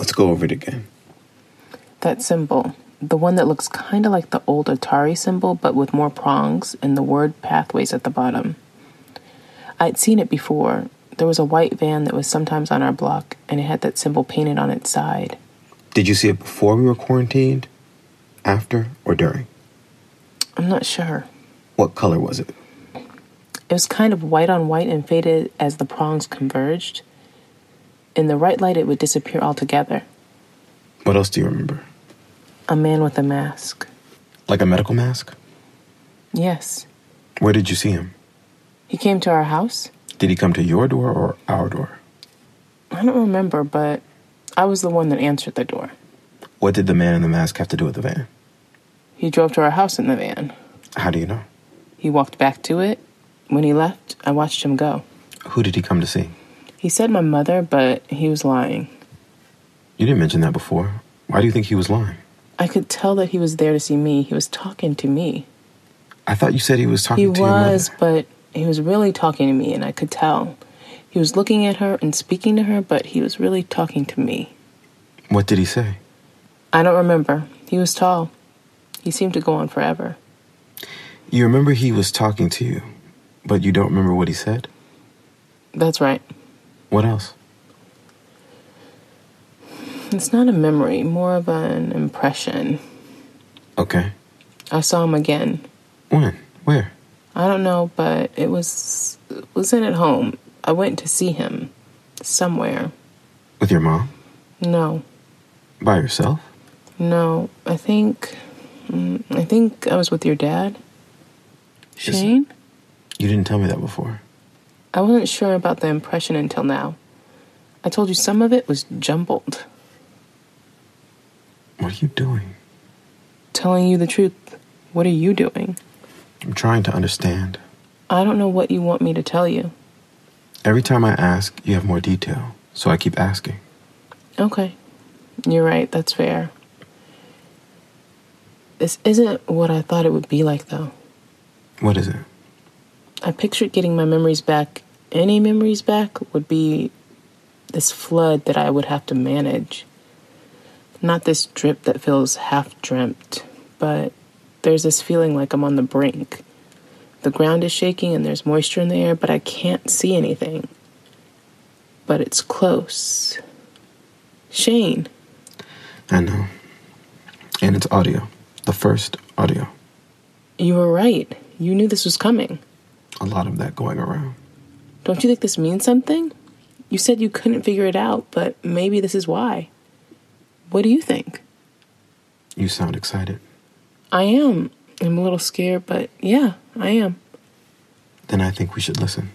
Let's go over it again. That symbol, the one that looks kind of like the old Atari symbol, but with more prongs and the word pathways at the bottom. I'd seen it before. There was a white van that was sometimes on our block, and it had that symbol painted on its side. Did you see it before we were quarantined, after, or during? I'm not sure. What color was it? It was kind of white on white and faded as the prongs converged. In the right light, it would disappear altogether. What else do you remember? A man with a mask. Like a medical mask? Yes. Where did you see him? He came to our house. Did he come to your door or our door? I don't remember, but I was the one that answered the door. What did the man in the mask have to do with the van? He drove to our house in the van. How do you know? He walked back to it. When he left, I watched him go. Who did he come to see? He said my mother, but he was lying. You didn't mention that before. Why do you think he was lying? I could tell that he was there to see me. He was talking to me. I thought you said he was talking he to your mother. was, but he was really talking to me, and I could tell. He was looking at her and speaking to her, but he was really talking to me. What did he say? I don't remember. He was tall. He seemed to go on forever. You remember he was talking to you, but you don't remember what he said? That's right. What else? It's not a memory, more of an impression. Okay. I saw him again. When? Where? I don't know, but it was it wasn't at home. I went to see him somewhere. With your mom? No, By yourself? no. I think mm, I think I was with your dad. Is- Shane? You didn't tell me that before. I wasn't sure about the impression until now. I told you some of it was jumbled. What are you doing? Telling you the truth. What are you doing? I'm trying to understand. I don't know what you want me to tell you. Every time I ask, you have more detail, so I keep asking. Okay. You're right, that's fair. This isn't what I thought it would be like, though. What is it? I pictured getting my memories back. Any memories back would be this flood that I would have to manage. Not this drip that feels half dreamt, but there's this feeling like I'm on the brink. The ground is shaking and there's moisture in the air, but I can't see anything. But it's close. Shane, I know. And it's audio. The first audio. you were right. You knew this was coming. A lot of that going around. Don't you think this means something? You said you couldn't figure it out, but maybe this is why. What do you think? You sound excited. I am. I'm a little scared, but yeah, I am. Then I think we should listen.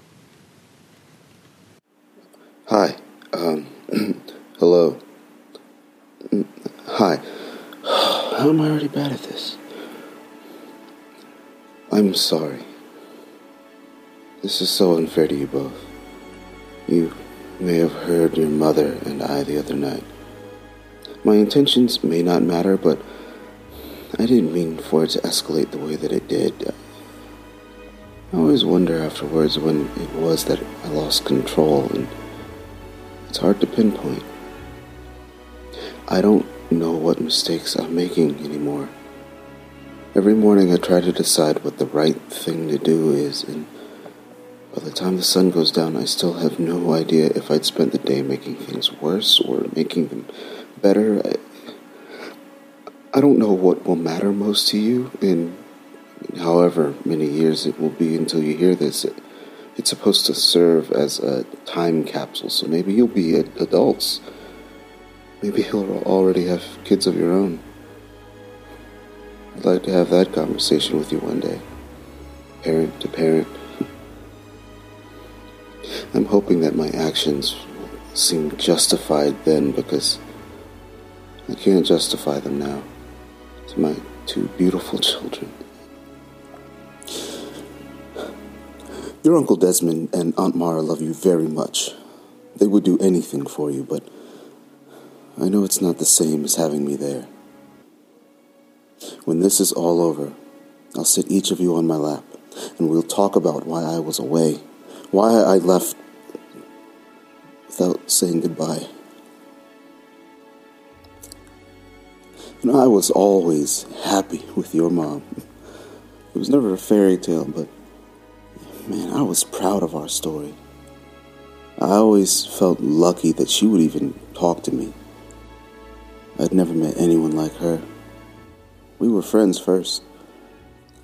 Hi. Um, hello. Hi. How am I already bad at this? I'm sorry. This is so unfair to you both. You may have heard your mother and I the other night. My intentions may not matter, but I didn't mean for it to escalate the way that it did. I always wonder afterwards when it was that I lost control and it's hard to pinpoint. I don't know what mistakes I'm making anymore. Every morning I try to decide what the right thing to do is, and by the time the sun goes down, I still have no idea if I'd spent the day making things worse or making them better. I, I don't know what will matter most to you in however many years it will be until you hear this. It, it's supposed to serve as a time capsule, so maybe you'll be ad- adults. Maybe you'll already have kids of your own. I'd like to have that conversation with you one day, parent to parent. I'm hoping that my actions seem justified then because I can't justify them now to my two beautiful children. Your Uncle Desmond and Aunt Mara love you very much. They would do anything for you, but I know it's not the same as having me there. When this is all over, I'll sit each of you on my lap, and we'll talk about why I was away, why I left saying goodbye. You know, I was always happy with your mom. It was never a fairy tale, but man, I was proud of our story. I always felt lucky that she would even talk to me. I'd never met anyone like her. We were friends first.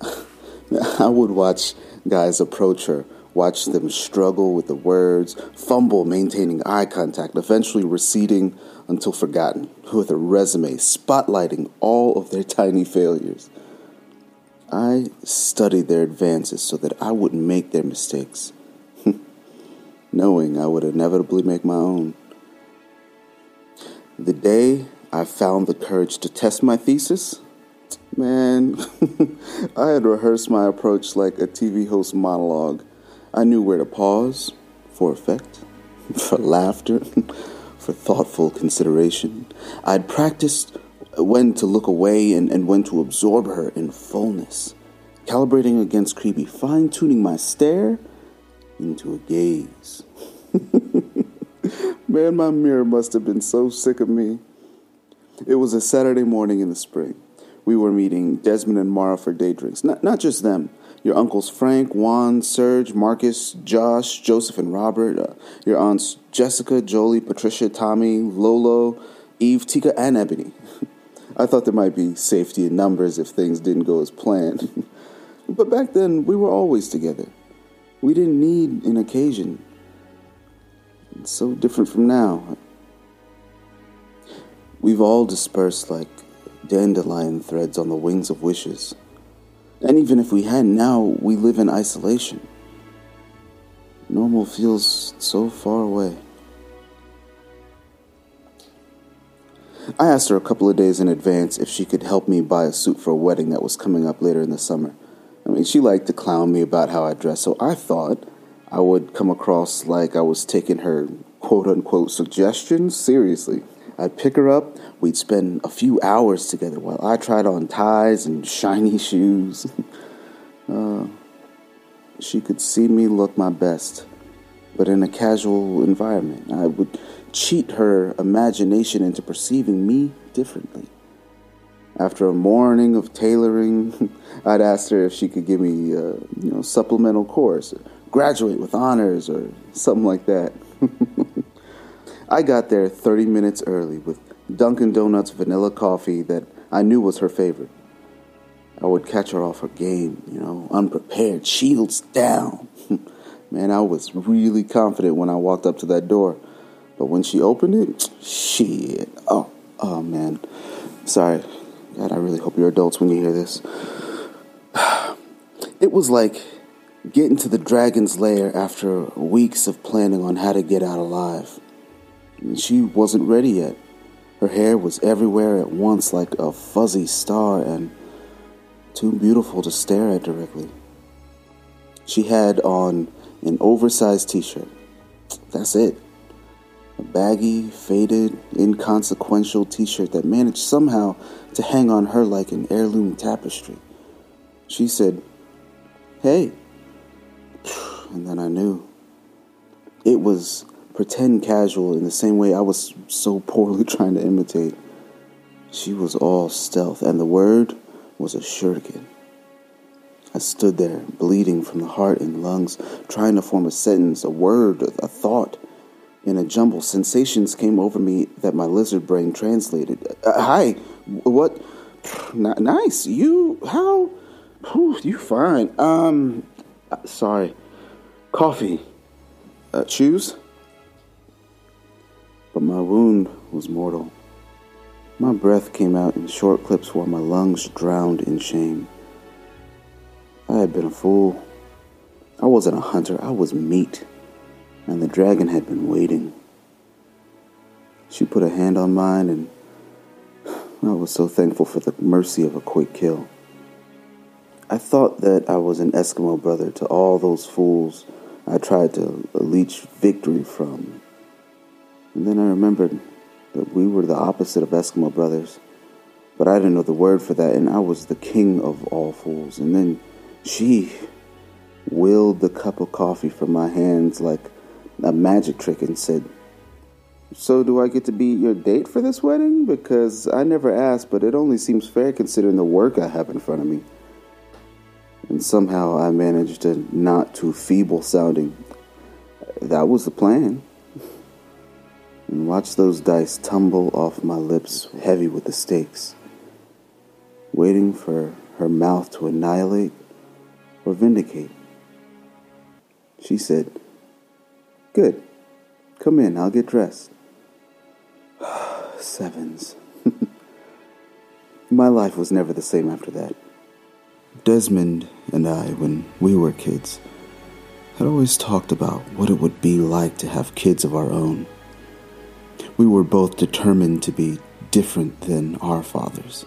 I would watch guys approach her, watch them struggle with the words, fumble maintaining eye contact, eventually receding until forgotten, with a resume spotlighting all of their tiny failures. I studied their advances so that I wouldn't make their mistakes, knowing I would inevitably make my own. The day I found the courage to test my thesis, man, I had rehearsed my approach like a TV host monologue. I knew where to pause for effect, for laughter, for thoughtful consideration. I'd practiced when to look away and, and when to absorb her in fullness, calibrating against creepy, fine tuning my stare into a gaze. Man, my mirror must have been so sick of me. It was a Saturday morning in the spring. We were meeting Desmond and Mara for day drinks. Not, not just them. Your uncles Frank, Juan, Serge, Marcus, Josh, Joseph, and Robert. Uh, your aunts Jessica, Jolie, Patricia, Tommy, Lolo, Eve, Tika, and Ebony. I thought there might be safety in numbers if things didn't go as planned. but back then, we were always together. We didn't need an occasion. It's so different from now. We've all dispersed like dandelion threads on the wings of wishes. And even if we hadn't, now we live in isolation. Normal feels so far away. I asked her a couple of days in advance if she could help me buy a suit for a wedding that was coming up later in the summer. I mean, she liked to clown me about how I dress, so I thought I would come across like I was taking her quote unquote suggestions seriously. I'd pick her up, we'd spend a few hours together while I tried on ties and shiny shoes. uh, she could see me look my best, but in a casual environment. I would cheat her imagination into perceiving me differently. After a morning of tailoring, I'd ask her if she could give me a you know, supplemental course, graduate with honors, or something like that. I got there 30 minutes early with Dunkin' Donuts vanilla coffee that I knew was her favorite. I would catch her off her game, you know, unprepared, shields down. Man, I was really confident when I walked up to that door. But when she opened it, shit. Oh, oh man. Sorry. God, I really hope you're adults when you hear this. It was like getting to the dragon's lair after weeks of planning on how to get out alive. She wasn't ready yet. Her hair was everywhere at once like a fuzzy star and too beautiful to stare at directly. She had on an oversized t shirt. That's it. A baggy, faded, inconsequential t shirt that managed somehow to hang on her like an heirloom tapestry. She said, Hey. And then I knew. It was pretend casual in the same way I was so poorly trying to imitate. She was all stealth, and the word was a shuriken. I stood there, bleeding from the heart and lungs, trying to form a sentence, a word, a thought. In a jumble, sensations came over me that my lizard brain translated. Uh, hi, what? N- nice. You, how? Whew, you fine. Um, uh, sorry. Coffee. Uh, choose? But my wound was mortal. My breath came out in short clips while my lungs drowned in shame. I had been a fool. I wasn't a hunter, I was meat and the dragon had been waiting. She put a hand on mine, and I was so thankful for the mercy of a quick kill. I thought that I was an Eskimo brother to all those fools I tried to leech victory from. And then I remembered that we were the opposite of Eskimo brothers. But I didn't know the word for that, and I was the king of all fools. And then she willed the cup of coffee from my hands like a magic trick and said, So, do I get to be your date for this wedding? Because I never asked, but it only seems fair considering the work I have in front of me. And somehow I managed to not too feeble sounding. That was the plan. And watch those dice tumble off my lips, heavy with the stakes, waiting for her mouth to annihilate or vindicate. She said, Good. Come in, I'll get dressed. Sevens. My life was never the same after that. Desmond and I, when we were kids, had always talked about what it would be like to have kids of our own. We were both determined to be different than our fathers.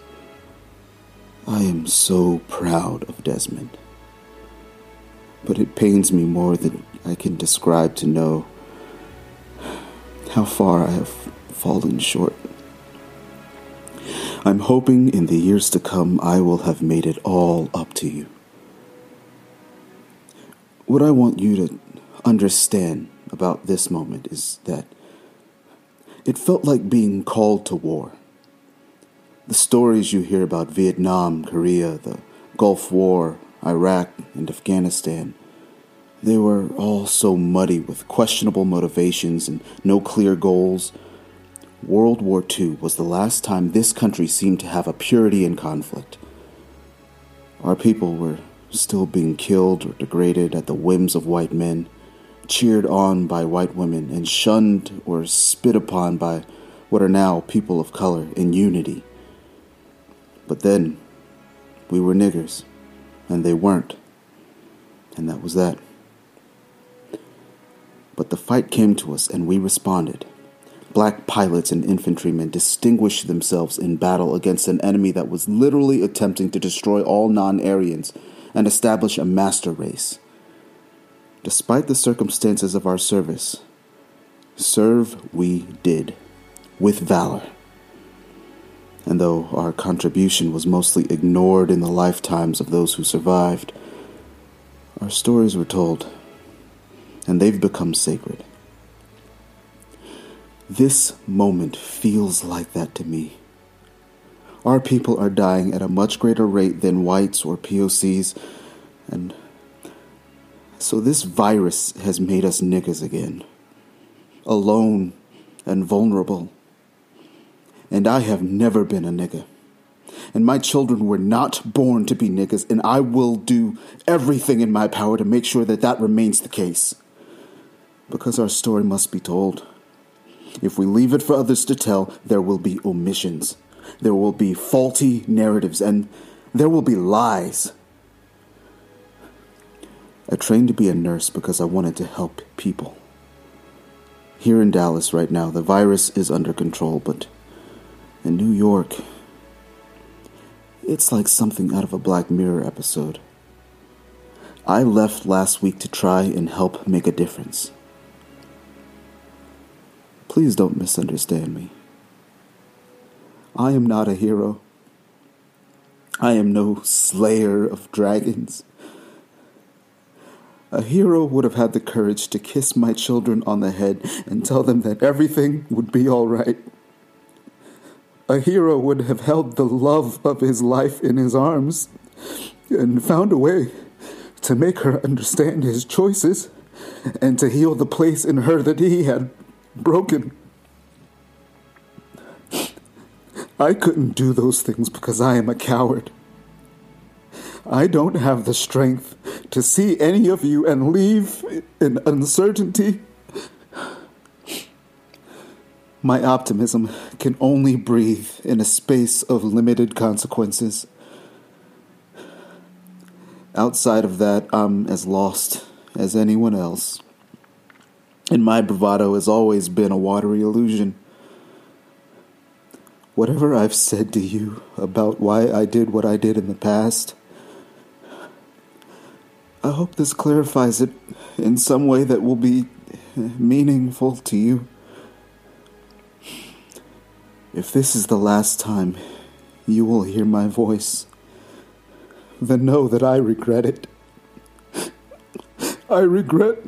I am so proud of Desmond. But it pains me more than I can describe to know how far I have fallen short. I'm hoping in the years to come I will have made it all up to you. What I want you to understand about this moment is that it felt like being called to war. The stories you hear about Vietnam, Korea, the Gulf War, Iraq, and Afghanistan, they were all so muddy with questionable motivations and no clear goals. World War II was the last time this country seemed to have a purity in conflict. Our people were still being killed or degraded at the whims of white men, cheered on by white women, and shunned or spit upon by what are now people of color in unity. But then, we were niggers, and they weren't. And that was that. But the fight came to us, and we responded. Black pilots and infantrymen distinguished themselves in battle against an enemy that was literally attempting to destroy all non Aryans and establish a master race. Despite the circumstances of our service, serve we did, with valor and though our contribution was mostly ignored in the lifetimes of those who survived, our stories were told, and they've become sacred. This moment feels like that to me. Our people are dying at a much greater rate than whites or POCs, and so this virus has made us niggas again. Alone and vulnerable and I have never been a nigga. And my children were not born to be niggas, and I will do everything in my power to make sure that that remains the case. Because our story must be told. If we leave it for others to tell, there will be omissions, there will be faulty narratives, and there will be lies. I trained to be a nurse because I wanted to help people. Here in Dallas right now, the virus is under control, but in New York, it's like something out of a Black Mirror episode. I left last week to try and help make a difference. Please don't misunderstand me. I am not a hero. I am no slayer of dragons. A hero would have had the courage to kiss my children on the head and tell them that everything would be all right. A hero would have held the love of his life in his arms and found a way to make her understand his choices and to heal the place in her that he had broken. I couldn't do those things because I am a coward. I don't have the strength to see any of you and leave in uncertainty my optimism can only breathe in a space of limited consequences. Outside of that, I'm as lost as anyone else. And my bravado has always been a watery illusion. Whatever I've said to you about why I did what I did in the past, I hope this clarifies it in some way that will be meaningful to you. If this is the last time you will hear my voice, then know that I regret it. I regret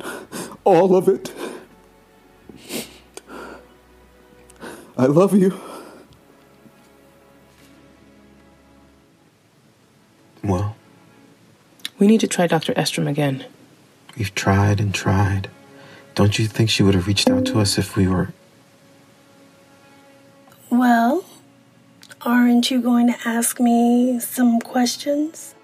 all of it. I love you. We need to try Dr. Estrom again. we've tried and tried. Don't you think she would have reached out to us if we were. Well, aren't you going to ask me some questions?